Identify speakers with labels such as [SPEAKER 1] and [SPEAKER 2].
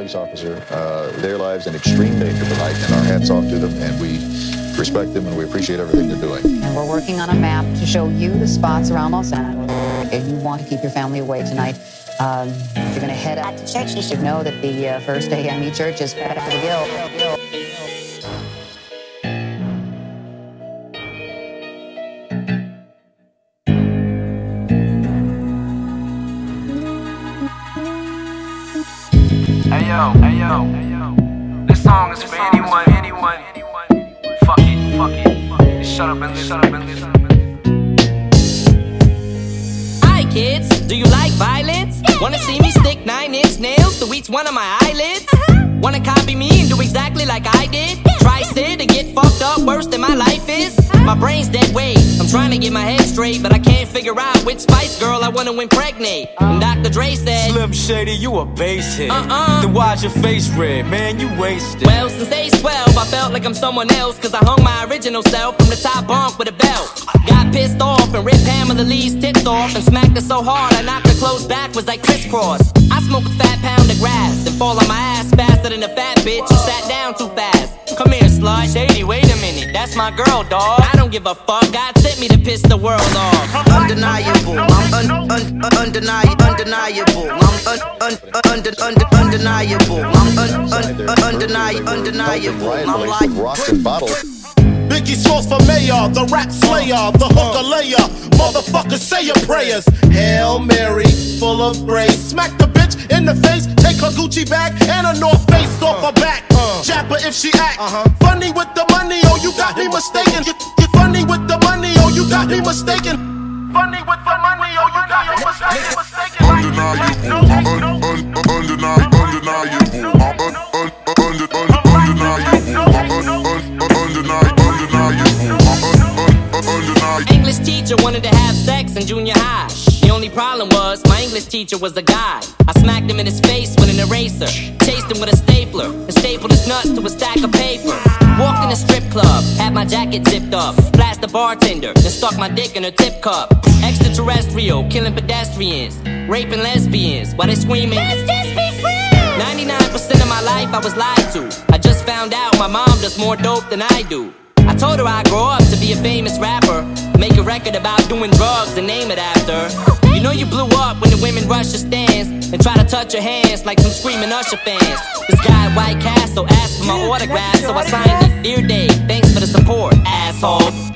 [SPEAKER 1] police officer, uh, their lives in extreme danger tonight, and our hats off to them, and we respect them and we appreciate everything they're doing.
[SPEAKER 2] And we're working on a map to show you the spots around Los Angeles. If you want to keep your family away tonight, um, if you're going to head out to church, you should know that the uh, First AME Church is back to the Gill.
[SPEAKER 3] Yo, hey yo. This song is for anyone, anyone. Fuck it, fuck it. Shut up and listen, shut up and listen.
[SPEAKER 4] Hi kids, do you like violence? Wanna see me stick nine inch nails to each one of my eyelids? Uh-huh. Wanna copy me and do exactly like I did? Try sit and get fucked up worse than my life is? My brain's dead weight. I'm trying to get my head straight, but I can't figure out which Spice Girl I wanna impregnate. And Dr. Dre said,
[SPEAKER 5] Slim Shady, you a basehead.
[SPEAKER 4] Uh-uh.
[SPEAKER 5] Then why's your face red, man? You wasted.
[SPEAKER 4] Well, since age 12, I felt like I'm someone else, cause I hung my original self from the top bunk with a belt. Got pissed off and ripped Pamela Lee's tits off and smacked her so hard I knocked her clothes backwards like crisscross. I smoke a fat pound of grass and fall on my ass faster than a fat bitch who sat down too fast. Come here, slut. Shady, wait a minute, that's my girl, dawg. I don't give a fuck, God sent me to piss the world off.
[SPEAKER 6] undeniable. I'm un, un, un, undeniable. Undeniable. I'm un, un, un, un, undeniable. I'm un, un, un, undeniable. Undeniable. I'm like
[SPEAKER 1] rocks and bottles.
[SPEAKER 7] Biggie Smalls for mayor, the rap slayer, the hooker layer. Motherfucker, say your prayers. Hail Mary, full of grace. Smack the bitch in the face, take her Gucci bag and her North Face off her back. Uh. Jab her if she act uh-huh. funny with the money. Oh, you got me mistaken. Get, get funny with the money. Oh, you got me mistaken. Funny with the money. Oh, you got me mistaken. mistaken.
[SPEAKER 8] undeniable. I'm un, un, undeniable. Undeniable. I'm un, un, un, undeniable. I'm un, un, undeniable. Undeniable. Un, un, undeniable.
[SPEAKER 4] English teacher wanted to have sex in junior high. The only problem was my English teacher was a guy. I smacked him in his face with an eraser, chased him with a stapler, and stapled his nuts to a stack of paper. Walked in a strip club, had my jacket zipped up, flashed the bartender, then stuck my dick in her tip cup. Extraterrestrial, killing pedestrians, raping lesbians while they screaming. Let's just be friends. 99% of my life I was lied to. I just found out my mom does more dope than I do. I told her I'd grow up to be a famous rapper. Make a record about doing drugs and name it after. You know you blew up when the women rush your stands and try to touch your hands like some screaming Usher fans. This guy at White Castle asked for my autograph, so I signed it. Dear Dave, thanks for the support, asshole.